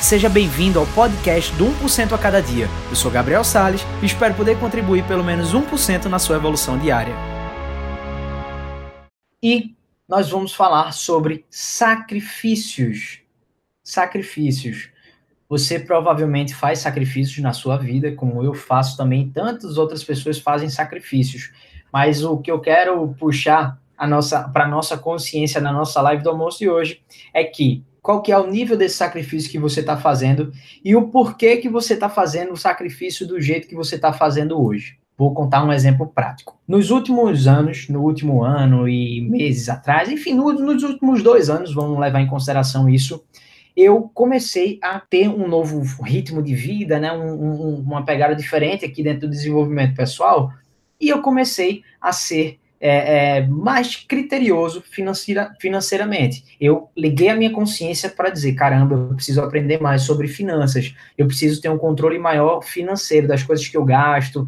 Seja bem-vindo ao podcast do 1% a cada dia. Eu sou Gabriel Sales e espero poder contribuir pelo menos 1% na sua evolução diária. E nós vamos falar sobre sacrifícios. Sacrifícios. Você provavelmente faz sacrifícios na sua vida, como eu faço também, tantas outras pessoas fazem sacrifícios. Mas o que eu quero puxar a nossa para nossa consciência na nossa live do almoço de hoje é que qual que é o nível desse sacrifício que você está fazendo e o porquê que você está fazendo o sacrifício do jeito que você está fazendo hoje. Vou contar um exemplo prático. Nos últimos anos, no último ano e meses atrás, enfim, no, nos últimos dois anos, vamos levar em consideração isso, eu comecei a ter um novo ritmo de vida, né, um, um, uma pegada diferente aqui dentro do desenvolvimento pessoal, e eu comecei a ser é, é, mais criterioso financeira, financeiramente. Eu liguei a minha consciência para dizer: caramba, eu preciso aprender mais sobre finanças, eu preciso ter um controle maior financeiro das coisas que eu gasto,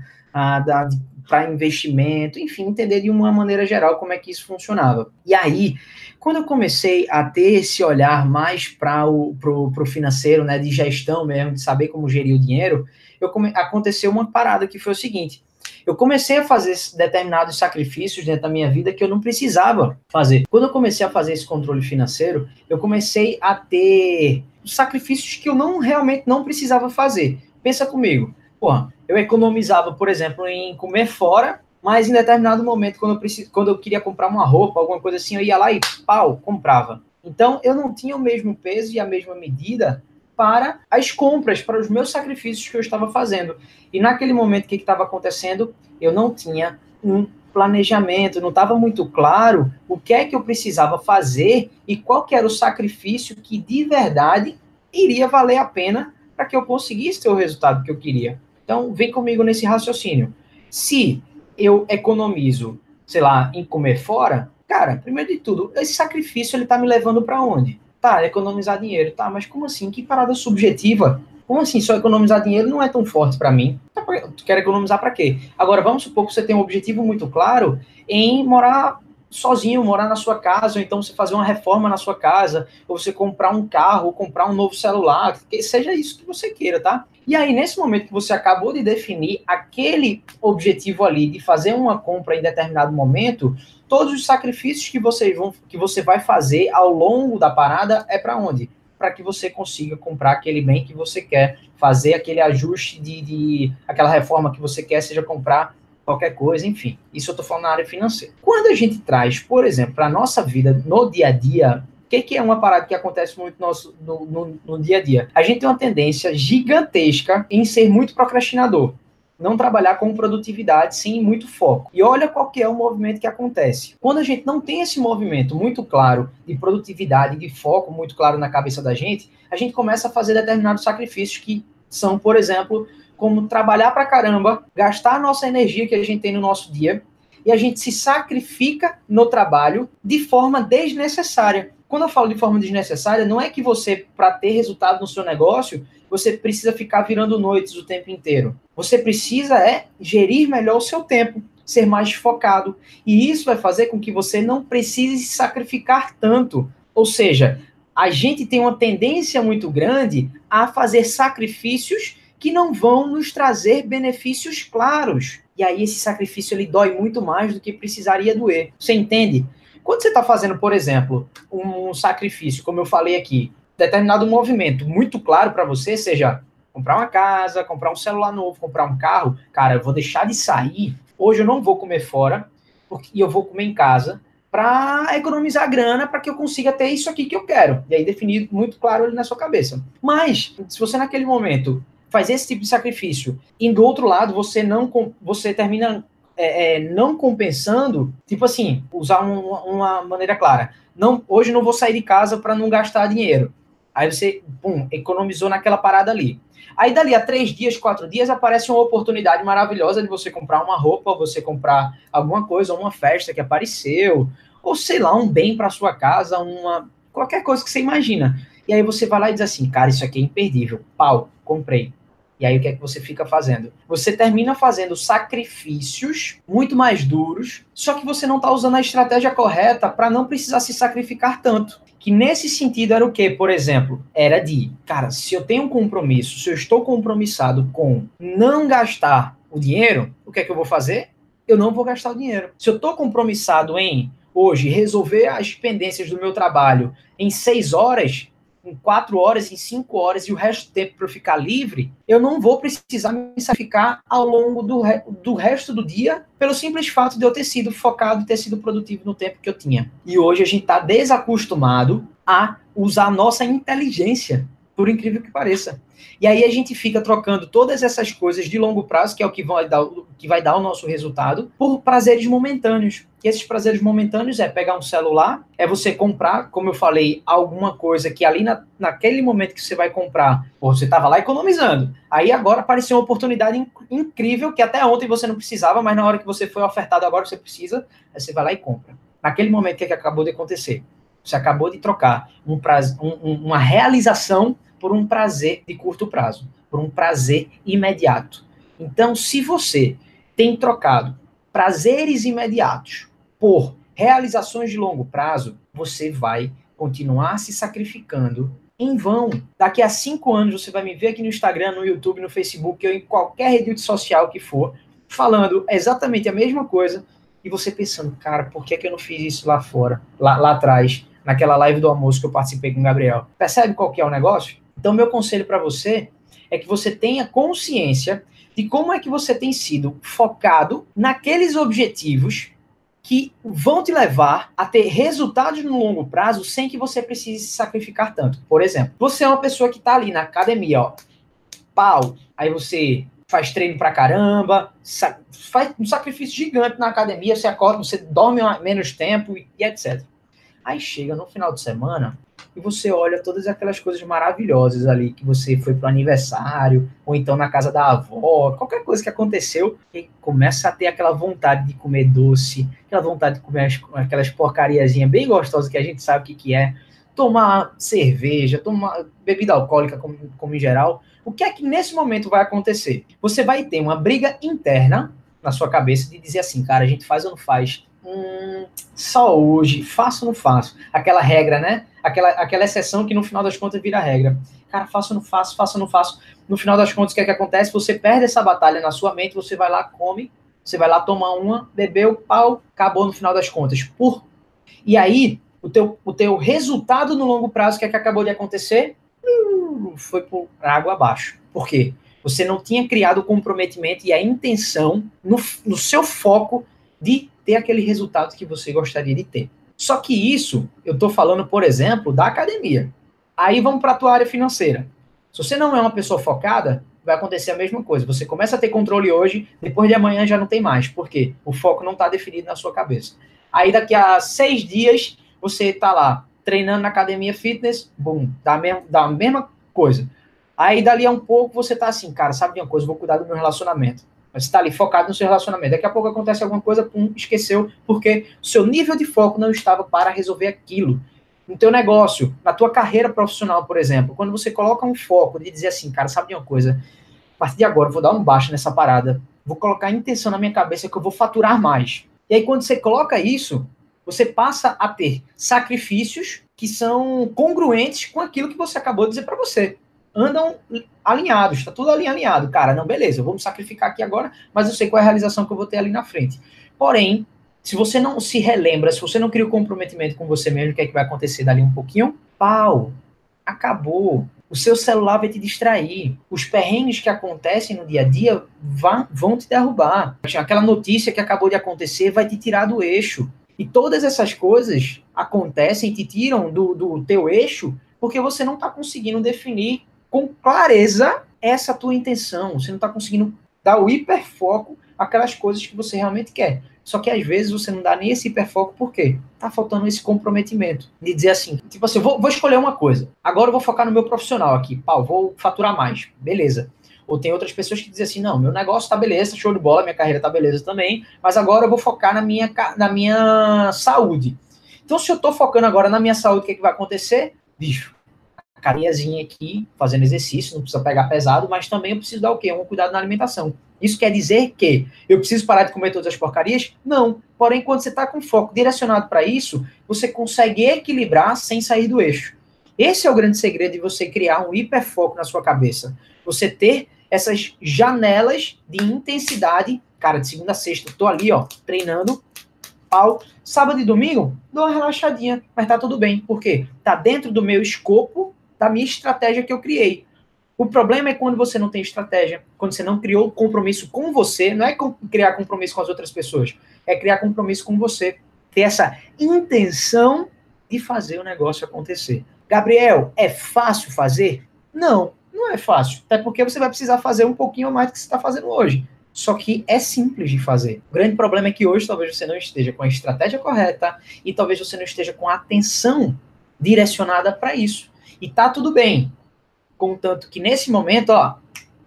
para investimento, enfim, entender de uma maneira geral como é que isso funcionava. E aí, quando eu comecei a ter esse olhar mais para o pro, pro financeiro, né, de gestão mesmo, de saber como gerir o dinheiro, eu come... aconteceu uma parada que foi o seguinte: eu comecei a fazer determinados sacrifícios dentro da minha vida que eu não precisava fazer. Quando eu comecei a fazer esse controle financeiro, eu comecei a ter sacrifícios que eu não realmente não precisava fazer. Pensa comigo. Porra, eu economizava, por exemplo, em comer fora mas em determinado momento, quando eu, precis... quando eu queria comprar uma roupa, alguma coisa assim, eu ia lá e pau, comprava. Então, eu não tinha o mesmo peso e a mesma medida para as compras, para os meus sacrifícios que eu estava fazendo. E naquele momento, o que estava acontecendo? Eu não tinha um planejamento, não estava muito claro o que é que eu precisava fazer e qual que era o sacrifício que de verdade iria valer a pena para que eu conseguisse ter o resultado que eu queria. Então, vem comigo nesse raciocínio. Se eu economizo, sei lá, em comer fora, cara, primeiro de tudo, esse sacrifício ele tá me levando para onde? Tá, economizar dinheiro, tá, mas como assim? Que parada subjetiva? Como assim? Só economizar dinheiro não é tão forte para mim. Tá, tu quer economizar para quê? Agora, vamos supor que você tem um objetivo muito claro em morar sozinho, morar na sua casa, ou então você fazer uma reforma na sua casa, ou você comprar um carro, ou comprar um novo celular, que seja isso que você queira, tá? E aí, nesse momento que você acabou de definir aquele objetivo ali de fazer uma compra em determinado momento, todos os sacrifícios que você, vão, que você vai fazer ao longo da parada é para onde? Para que você consiga comprar aquele bem que você quer, fazer aquele ajuste de, de aquela reforma que você quer, seja comprar qualquer coisa, enfim. Isso eu estou falando na área financeira. Quando a gente traz, por exemplo, para a nossa vida no dia a dia, o que, que, é uma parada que acontece muito no, nosso, no, no, no dia a dia? A gente tem uma tendência gigantesca em ser muito procrastinador não trabalhar com produtividade sem muito foco. E olha qual que é o movimento que acontece. Quando a gente não tem esse movimento muito claro de produtividade, de foco muito claro na cabeça da gente, a gente começa a fazer determinados sacrifícios que são, por exemplo, como trabalhar pra caramba, gastar a nossa energia que a gente tem no nosso dia, e a gente se sacrifica no trabalho de forma desnecessária. Quando eu falo de forma desnecessária, não é que você, para ter resultado no seu negócio, você precisa ficar virando noites o tempo inteiro. Você precisa é gerir melhor o seu tempo, ser mais focado. E isso vai fazer com que você não precise se sacrificar tanto. Ou seja, a gente tem uma tendência muito grande a fazer sacrifícios que não vão nos trazer benefícios claros. E aí esse sacrifício ele dói muito mais do que precisaria doer. Você entende? Quando você está fazendo, por exemplo, um sacrifício, como eu falei aqui, determinado movimento muito claro para você, seja comprar uma casa, comprar um celular novo, comprar um carro, cara, eu vou deixar de sair. Hoje eu não vou comer fora e eu vou comer em casa para economizar grana para que eu consiga ter isso aqui que eu quero. E aí definir muito claro ali na sua cabeça. Mas se você naquele momento faz esse tipo de sacrifício. E do outro lado, você não você termina é, é, não compensando, tipo assim, usar um, uma maneira clara. Não, hoje não vou sair de casa para não gastar dinheiro. Aí você, pum, economizou naquela parada ali. Aí dali a três dias, quatro dias, aparece uma oportunidade maravilhosa de você comprar uma roupa, você comprar alguma coisa, uma festa que apareceu, ou sei lá, um bem para sua casa, uma qualquer coisa que você imagina. E aí você vai lá e diz assim, cara, isso aqui é imperdível. Pau, comprei E aí o que é que você fica fazendo? Você termina fazendo sacrifícios muito mais duros, só que você não está usando a estratégia correta para não precisar se sacrificar tanto. Que nesse sentido era o que, por exemplo? Era de, cara, se eu tenho um compromisso, se eu estou compromissado com não gastar o dinheiro, o que é que eu vou fazer? Eu não vou gastar o dinheiro. Se eu estou compromissado em hoje resolver as pendências do meu trabalho em seis horas, em quatro horas, em cinco horas e o resto do tempo para eu ficar livre, eu não vou precisar me sacrificar ao longo do, re do resto do dia pelo simples fato de eu ter sido focado e ter sido produtivo no tempo que eu tinha. E hoje a gente está desacostumado a usar a nossa inteligência, por incrível que pareça. E aí a gente fica trocando todas essas coisas de longo prazo, que é o que vai dar, que vai dar o nosso resultado, por prazeres momentâneos. E esses prazeres momentâneos é pegar um celular, é você comprar, como eu falei, alguma coisa que ali na, naquele momento que você vai comprar, você estava lá economizando. Aí agora apareceu uma oportunidade inc incrível que até ontem você não precisava, mas na hora que você foi ofertado agora você precisa, aí você vai lá e compra. Naquele momento que, é que acabou de acontecer? Você acabou de trocar um prazo, um, uma realização por um prazer de curto prazo, por um prazer imediato. Então, se você tem trocado prazeres imediatos por realizações de longo prazo, você vai continuar se sacrificando em vão. Daqui a cinco anos você vai me ver aqui no Instagram, no YouTube, no Facebook, ou em qualquer rede social que for, falando exatamente a mesma coisa, e você pensando, cara, por que, que eu não fiz isso lá fora, lá, lá atrás, naquela live do almoço que eu participei com o Gabriel? Percebe qual que é o negócio? Então, meu conselho para você é que você tenha consciência de como é que você tem sido focado naqueles objetivos que vão te levar a ter resultados no longo prazo sem que você precise se sacrificar tanto. Por exemplo, você é uma pessoa que está ali na academia, ó, pau, aí você faz treino pra caramba, faz um sacrifício gigante na academia, você acorda, você dorme menos tempo e, etc. Aí chega no final de semana, e você olha todas aquelas coisas maravilhosas ali que você foi pro aniversário, ou então na casa da avó, qualquer coisa que aconteceu, e começa a ter aquela vontade de comer doce, aquela vontade de comer aquelas porcariazinhas bem gostosas que a gente sabe o que, que é, tomar cerveja, tomar bebida alcoólica como, como em geral. O que é que nesse momento vai acontecer? Você vai ter uma briga interna na sua cabeça de dizer assim, cara, a gente faz ou não faz? Hum, só hoje, faço ou não faço? Aquela regra, né? aquela, aquela exceção que no final das contas vira regra. Cara, faço ou não faço, faço ou não faço. No final das contas, o que é que acontece? Você perde essa batalha na sua mente, você vai lá, come, você vai lá tomar uma, bebeu, pau, acabou no final das contas. Por... E aí, o teu, o teu resultado no longo prazo, o que é que acabou de acontecer? Uh, foi por água abaixo. Por quê? Você não tinha criado o comprometimento e a intenção no, no seu foco de ter aquele resultado que você gostaria de ter. Só que isso, eu estou falando, por exemplo, da academia. Aí vamos para a tua área financeira. Se você não é uma pessoa focada, vai acontecer a mesma coisa. Você começa a ter controle hoje, depois de amanhã já não tem mais. Por quê? O foco não está definido na sua cabeça. Aí daqui a seis dias, você está lá treinando na academia fitness, bum, dá dá a mesma coisa. Aí dali a um pouco você está assim, cara, sabe de uma coisa, vou cuidar do meu relacionamento. Você está ali focado no seu relacionamento. Daqui a pouco acontece alguma coisa, pum, esqueceu, porque o seu nível de foco não estava para resolver aquilo. No teu negócio, na tua carreira profissional, por exemplo, quando você coloca um foco de dizer assim, cara, sabe de uma coisa? A partir de agora eu vou dar um baixo nessa parada, vou colocar a intenção na minha cabeça que eu vou faturar mais. E aí quando você coloca isso, você passa a ter sacrifícios que são congruentes com aquilo que você acabou de dizer para você andam alinhados, está tudo ali alinhado. Cara, não, beleza, eu vou me sacrificar aqui agora, mas eu sei qual é a realização que eu vou ter ali na frente. Porém, se você não se relembra, se você não cria o um comprometimento com você mesmo, o que é que vai acontecer dali um pouquinho? Pau, acabou. O seu celular vai te distrair. Os perrengues que acontecem no dia a dia vão, te derrubar. Aquela notícia que acabou de acontecer vai te tirar do eixo. E todas essas coisas acontecem e te tiram do, do teu eixo porque você não está conseguindo definir com clareza essa tua intenção. Você não está conseguindo dar o hiperfoco aquelas coisas que você realmente quer. Só que às vezes você não dá nem esse hiperfoco, por quê? Tá faltando esse comprometimento. De dizer assim, tipo assim, vou, vou escolher uma coisa. Agora eu vou focar no meu profissional aqui. Pau, vou faturar mais. Beleza. Ou tem outras pessoas que dizem assim, não, meu negócio tá beleza, show de bola, minha carreira tá beleza também, mas agora eu vou focar na minha, na minha saúde. Então, se eu tô focando agora na minha saúde, o que, é que vai acontecer? Bicho, porcariazinha aqui, fazendo exercício, não precisa pegar pesado, mas também eu preciso dar o quê? Um cuidado na alimentação. Isso quer dizer que eu preciso parar de comer todas as porcarias? Não. Porém, quando você está com foco direcionado para isso, você consegue equilibrar sem sair do eixo. Esse é o grande segredo de você criar um hiperfoco na sua cabeça. Você ter essas janelas de intensidade. Cara, de segunda a sexta, tô ali, ó, treinando pau. Sábado e domingo, dou uma relaxadinha, mas tá tudo bem. Por quê? Tá dentro do meu escopo, da minha estratégia que eu criei. O problema é quando você não tem estratégia, quando você não criou compromisso com você, não é criar compromisso com as outras pessoas, é criar compromisso com você, ter essa intenção de fazer o negócio acontecer. Gabriel, é fácil fazer? Não, não é fácil. Até porque você vai precisar fazer um pouquinho mais do que você está fazendo hoje. Só que é simples de fazer. O grande problema é que hoje talvez você não esteja com a estratégia correta e talvez você não esteja com a atenção direcionada para isso. E tá tudo bem. Contanto que nesse momento, ó,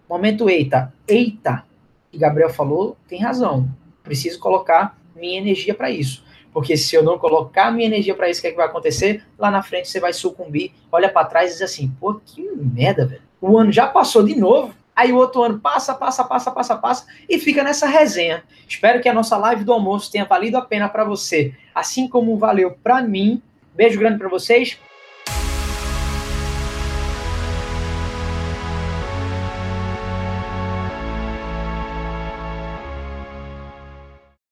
momento eita, eita, que Gabriel falou, tem razão. Preciso colocar minha energia para isso. Porque se eu não colocar minha energia para isso, o que, é que vai acontecer? Lá na frente você vai sucumbir, olha para trás e diz assim: pô, que merda, velho. O ano já passou de novo. Aí o outro ano passa, passa, passa, passa, passa e fica nessa resenha. Espero que a nossa live do almoço tenha valido a pena para você, assim como valeu para mim. Beijo grande para vocês.